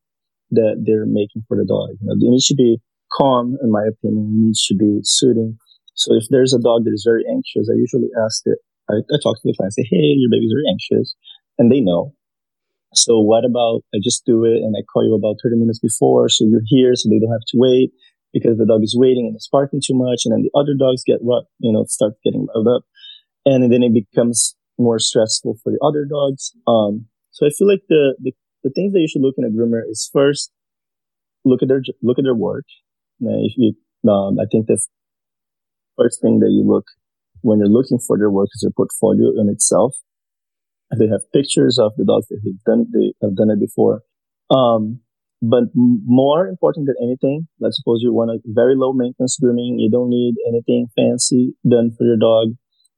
A: that they're making for the dog. You know, they need to be calm, in my opinion, needs to be soothing. So if there's a dog that is very anxious, I usually ask it. I, I talk to the client, say, "Hey, your baby's very anxious," and they know. So what about I just do it and I call you about 30 minutes before so you're here so they don't have to wait because the dog is waiting and it's barking too much and then the other dogs get what you know, start getting riled up and then it becomes more stressful for the other dogs. Um, so I feel like the, the, the things that you should look in a groomer is first look at their, look at their work. If you, um, I think the first thing that you look when you're looking for their work is their portfolio in itself they have pictures of the dogs that they've done, they have done it before. Um, but more important than anything, let's suppose you want a very low maintenance grooming. You don't need anything fancy done for your dog.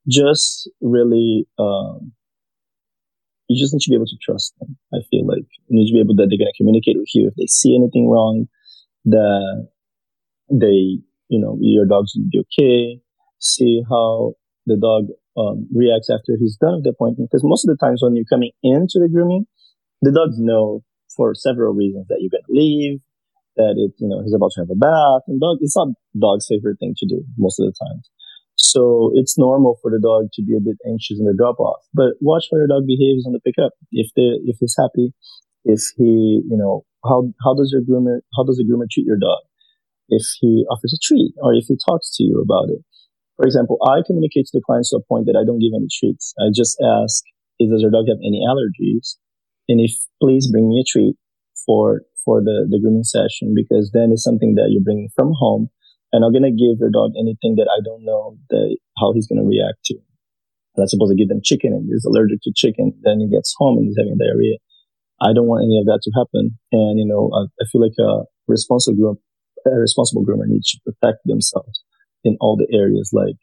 A: Just really, um, you just need to be able to trust them. I feel like you need to be able that they're going to communicate with you if they see anything wrong, that they, you know, your dog's going to be okay. See how the dog um, reacts after he's done with the appointment. Because most of the times when you're coming into the grooming, the dogs know for several reasons that you're going to leave, that it, you know, he's about to have a bath, and dog, it's not dog's favorite thing to do most of the time. So it's normal for the dog to be a bit anxious in the drop off, but watch how your dog behaves on the pickup. If the, if he's happy, if he, you know, how, how does your groomer, how does the groomer treat your dog? If he offers a treat or if he talks to you about it. For example, I communicate to the clients to a point that I don't give any treats. I just ask, does your dog have any allergies? And if please bring me a treat for, for the, the grooming session because then it's something that you're bringing from home and I'm going to give your dog anything that I don't know how he's going to react to. Let's suppose I give them chicken and he's allergic to chicken. Then he gets home and he's having diarrhea. I don't want any of that to happen. And, you know, I, I feel like a responsible groomer, a responsible groomer needs to protect themselves in all the areas. Like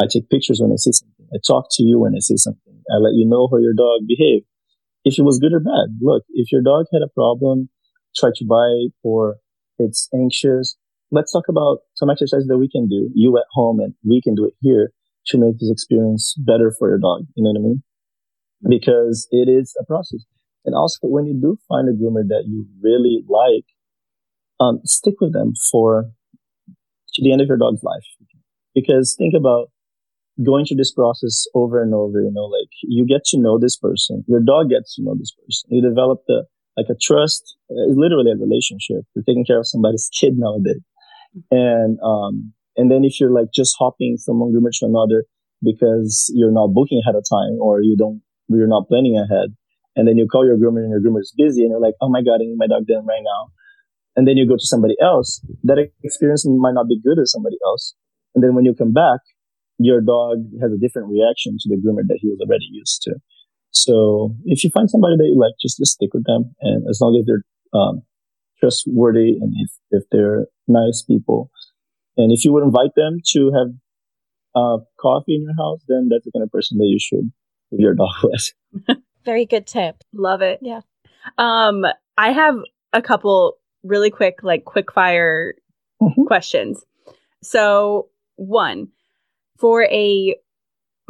A: I take pictures when I see something. I talk to you when I see something. I let you know how your dog behaved. If it was good or bad. Look, if your dog had a problem, try to bite or it's anxious, let's talk about some exercises that we can do, you at home and we can do it here to make this experience better for your dog. You know what I mean? Because it is a process. And also when you do find a groomer that you really like, um, stick with them for to the end of your dog's life. Because think about going through this process over and over, you know, like you get to know this person, your dog gets to know this person. You develop the, like a trust, it's literally a relationship. You're taking care of somebody's kid nowadays. And, um, and then if you're like just hopping from one groomer to another because you're not booking ahead of time or you don't, you're not planning ahead. And then you call your groomer and your groomer is busy and you're like, Oh my God, I need my dog done right now. And then you go to somebody else. That experience might not be good as somebody else. And then when you come back, your dog has a different reaction to the groomer that he was already used to. So if you find somebody that you like, just, just stick with them. And as long as they're, um, trustworthy and if, if they're nice people. And if you would invite them to have, uh, coffee in your house, then that's the kind of person that you should give your dog with.
D: Very good tip.
C: Love it.
D: Yeah.
C: Um, I have a couple really quick, like quick fire
A: Mhm.
C: questions. So one, for a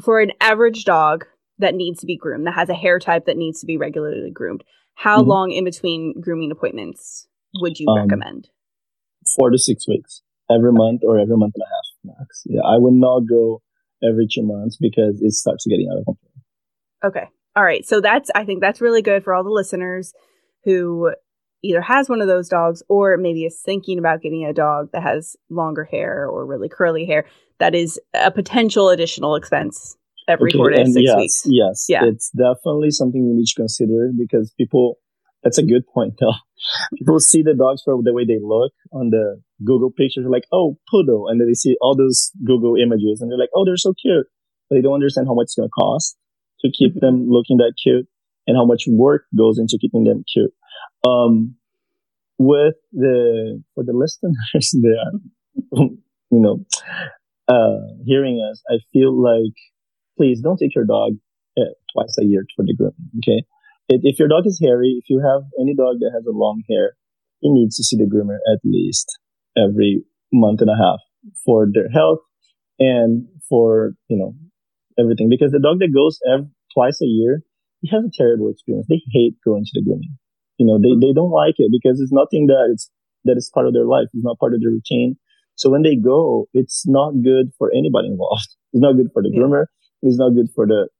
C: for an average dog that needs to be groomed, that has a hair type that needs to be regularly groomed, how
A: Mhm.
C: long in between grooming appointments would you
A: Um,
C: recommend?
A: four to six weeks every month or every month and a half max. Yeah. I would not go every two months because it starts getting out of control.
C: Okay. All right. So that's, I think that's really good for all the listeners who either has one of those dogs or maybe is thinking about getting a dog that has longer hair or really curly hair. That is a potential additional expense every okay, four to six
A: yes,
C: weeks.
A: Yes. Yeah. It's definitely something you need to consider because people, that's a good point though. people see the dogs for the way they look on the Google pictures. Like, oh, poodle. And then they see all those Google images and they're like, oh, they're so cute. But they don't understand how much it's going to cost to keep mm-hmm. them looking that cute and how much work goes into keeping them cute. Um, with the, for the listeners there, you know, uh, hearing us, I feel like, please don't take your dog uh, twice a year for the grooming. Okay. If your dog is hairy, if you have any dog that has a long hair, he needs to see the groomer at least every month and a half for their health and for, you know, everything. Because the dog that goes every, twice a year, he has a terrible experience. They hate going to the grooming. You know, they, they don't like it because it's nothing that it's, that is part of their life. It's not part of their routine. So when they go, it's not good for anybody involved. It's not good for the yeah. groomer. It's not good for the,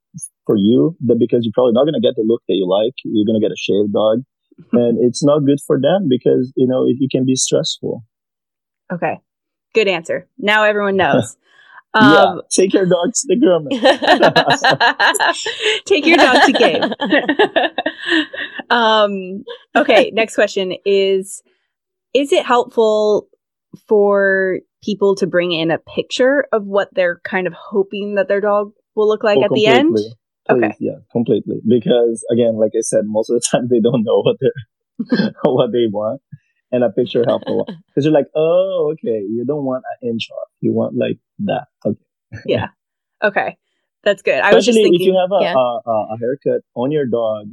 A: for you, but because you're probably not going to get the look that you like. You're going to get a shaved dog and it's not good for them because, you know, it, it can be stressful.
C: Okay. Good answer. Now everyone knows.
A: Um, yeah, take your dog to the groomer.
C: take your dog to Gabe. um, okay, next question is Is it helpful for people to bring in a picture of what they're kind of hoping that their dog will look like oh, at the end?
A: Please, okay. Yeah, completely. Because again, like I said, most of the time they don't know what they're what they want and a picture helps a lot because you're like, oh, okay, you don't want an inch off, you want like that. Okay.
C: yeah. Okay. That's good.
A: I
C: Especially was just thinking,
A: if you have a, yeah. a, a, haircut on your dog,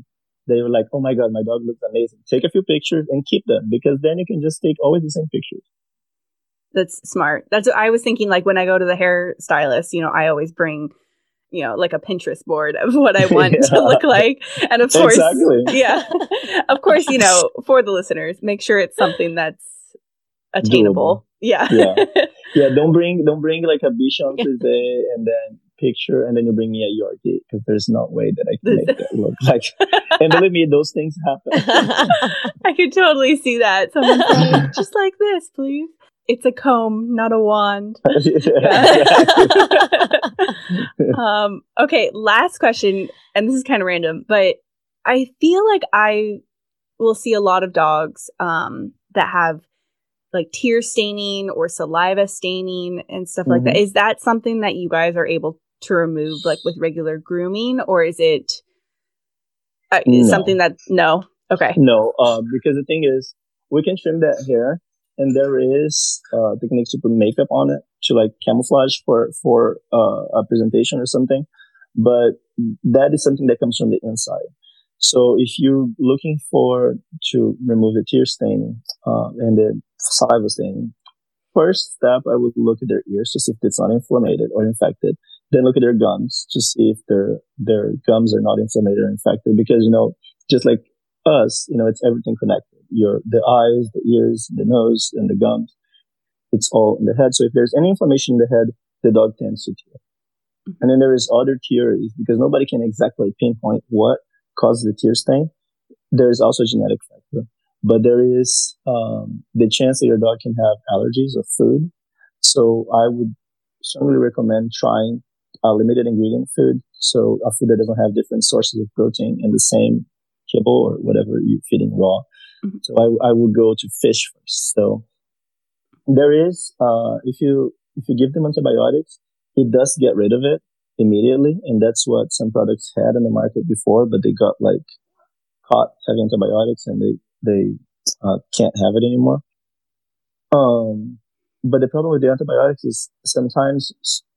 A: they were like, oh my god, my dog looks amazing. Take a few pictures and keep them because then you can just take always the same pictures.
C: That's smart. That's what I was thinking. Like when I go to the hairstylist, you know, I always bring you know, like a Pinterest board of what I want yeah. to look like. And of course, exactly. yeah, of course, you know, for the listeners, make sure it's something that's attainable. Doable. Yeah.
A: yeah. Yeah. Don't bring, don't bring like a Bichon Frise and then picture and then you bring me a Yorkie because there's no way that I can make that look like. and believe me, those things happen.
C: I could totally see that. Someone's like, just like this, please. It's a comb, not a wand. um, okay, last question, and this is kind of random, but I feel like I will see a lot of dogs um, that have like tear staining or saliva staining and stuff mm-hmm. like that. Mm-hmm. That something that you guys are able to remove like with regular grooming, or is it uh, no. something that no? Okay,
A: no, uh, because the thing is, we can trim that hair and there is uh, techniques to put makeup on it to like camouflage for for uh, a presentation or something. But that is something that comes from the inside. So if you're looking for to remove the tear stain uh, and the saliva stain, first step I would look at their ears to see if it's not inflamed or infected. Then look at their gums to see if their their gums are not inflamed or infected. Because you know, just like us, you know, it's everything connected your the eyes, the ears, the nose, and the gums. It's all in the head. So if there's any inflammation in the head, the dog tends to tear. Mm-hmm. And then there is other theories because nobody can exactly pinpoint what caused the tear stain. There is also a genetic factor, but there is um, the chance that your dog can have allergies of food. So I would strongly recommend trying a limited ingredient food. So a food that doesn't have different sources of protein in the same kibble or whatever you're feeding raw. Mm-hmm. So I, I would go to fish first. So there is, uh, if you, if you give them antibiotics, it does get rid of it immediately. And that's what some products had in the market before, but they got like caught having antibiotics and they, they, uh, can't have it anymore. Um, but the problem with the antibiotics is sometimes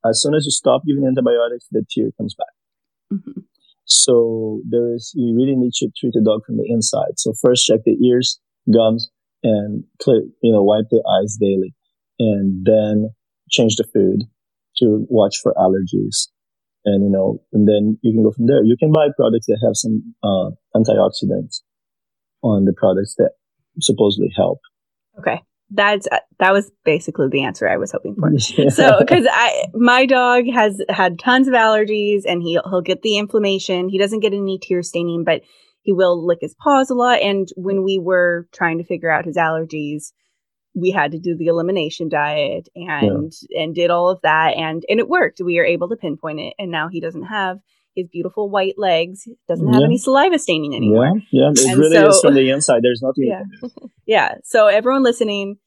A: as soon as you stop giving antibiotics, the tear comes back. Mm-hmm. So there is, you really need to treat the dog from the inside. So first check the ears, gums, and clear, you know, wipe the eyes daily and then change the food to watch for allergies. And, you know, and then you can go from there. You can buy products that have some, uh, antioxidants on the products that supposedly help.
C: Okay. That's uh, that was basically the answer I was hoping for. So, because I my dog has had tons of allergies, and he he'll get the inflammation. He doesn't get any tear staining, but he will lick his paws a lot. And when we were trying to figure out his allergies, we had to do the elimination diet and yeah. and did all of that, and and it worked. We were able to pinpoint it, and now he doesn't have his beautiful white legs. Doesn't have yeah. any saliva staining anymore.
A: Yeah, yeah. It and really so, is from the inside. There's nothing.
C: Yeah, yeah. So everyone listening,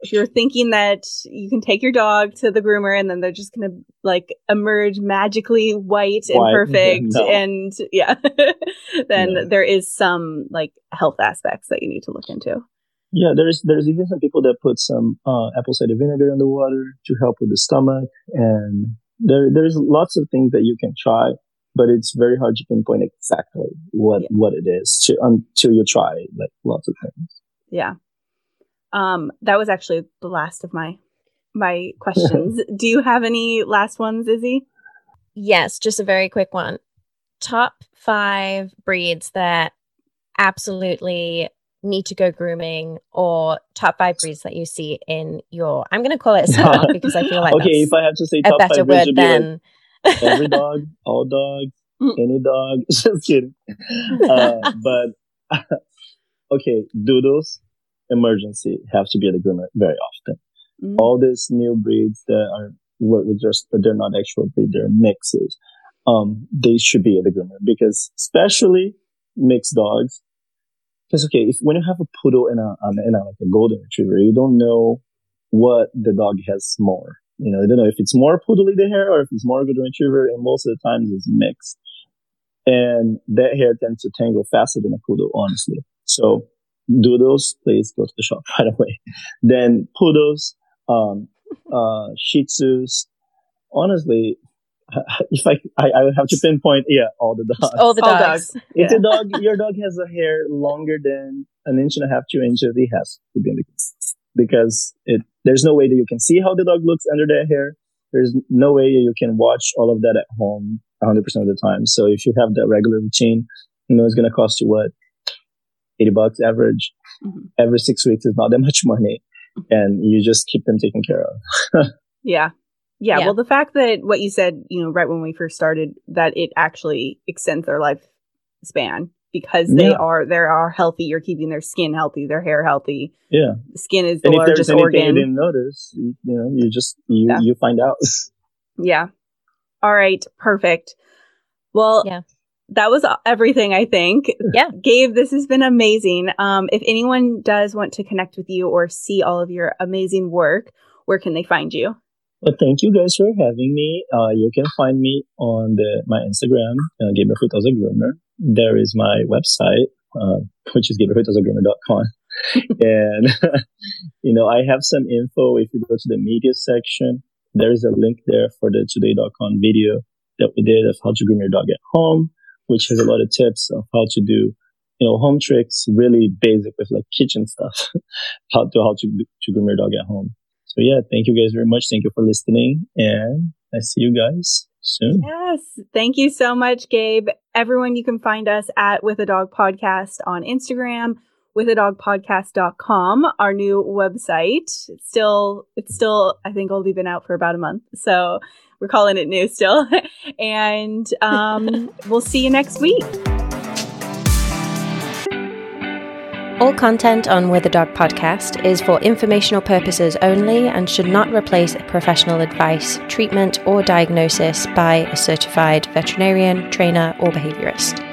C: if you're thinking that you can take your dog to the groomer and then they're just gonna like emerge magically white, white. and perfect, no. and yeah, then yeah. there is some like health aspects that you need to look into.
A: Yeah, there's there's even some people that put some uh, apple cider vinegar in the water to help with the stomach, and there there's lots of things that you can try but it's very hard to pinpoint exactly what yeah. what it is to, until you try like lots of things.
C: Yeah. Um, that was actually the last of my my questions. Do you have any last ones, Izzy?
D: Yes, just a very quick one. Top five breeds that absolutely need to go grooming or top five breeds that you see in your I'm gonna call it smart because I feel like
A: okay if I have to say
D: a better word than
A: every dog, all dogs, mm. any dog. Just kidding. Uh, but okay, doodles, emergency have to be at the groomer very often. Mm. All these new breeds that are what just they're not actual breed, they're mixes. Um, they should be at the groomer because especially mixed dogs. Because okay, if when you have a poodle and a, and a like a golden retriever, you don't know what the dog has more. You know, I don't know if it's more poodly the hair or if it's more golden retriever, and most of the times it's mixed. And that hair tends to tangle faster than a poodle, honestly. So doodles, please go to the shop right away. Then poodles, um, uh, shih tzus. Honestly, if I, I, I would have to pinpoint, yeah, all the dogs.
D: All the dogs. All dogs.
A: If yeah. the dog, your dog has a hair longer than an inch and a half, two inches, he has to be in the because it, there's no way that you can see how the dog looks under that hair. There's no way you can watch all of that at home 100% of the time. So if you have that regular routine, you know, it's going to cost you what? 80 bucks average. Mm-hmm. Every six weeks is not that much money. And you just keep them taken care of.
C: yeah. yeah. Yeah. Well, the fact that what you said, you know, right when we first started, that it actually extends their lifespan because they yeah. are they are healthy. You're keeping their skin healthy, their hair healthy.
A: Yeah,
C: skin is the and largest if organ.
A: You didn't notice, you, you know, you just you yeah. you find out.
C: yeah. All right. Perfect. Well.
D: Yeah.
C: That was everything, I think.
D: Yeah.
C: Gabe, this has been amazing. Um, if anyone does want to connect with you or see all of your amazing work, where can they find you?
A: Well, thank you guys for having me. Uh, you can find me on the my Instagram, uh, Gabriel Feitosa Groomer there is my website, uh, which is gabrielfeitosagroomer.com. and, you know, I have some info. If you go to the media section, there is a link there for the today.com video that we did of how to groom your dog at home, which has a lot of tips of how to do, you know, home tricks, really basic with like kitchen stuff, how to, how to, to groom your dog at home. So yeah, thank you guys very much. Thank you for listening and I see you guys soon.
C: Yes. Thank you so much, Gabe. Everyone, you can find us at With a Dog Podcast on Instagram, with a dog podcast.com, our new website. It's still, it's still, I think only been out for about a month. So we're calling it new still. and um, we'll see you next week.
B: All content on With Dog podcast is for informational purposes only and should not replace professional advice, treatment, or diagnosis by a certified veterinarian, trainer, or behaviorist.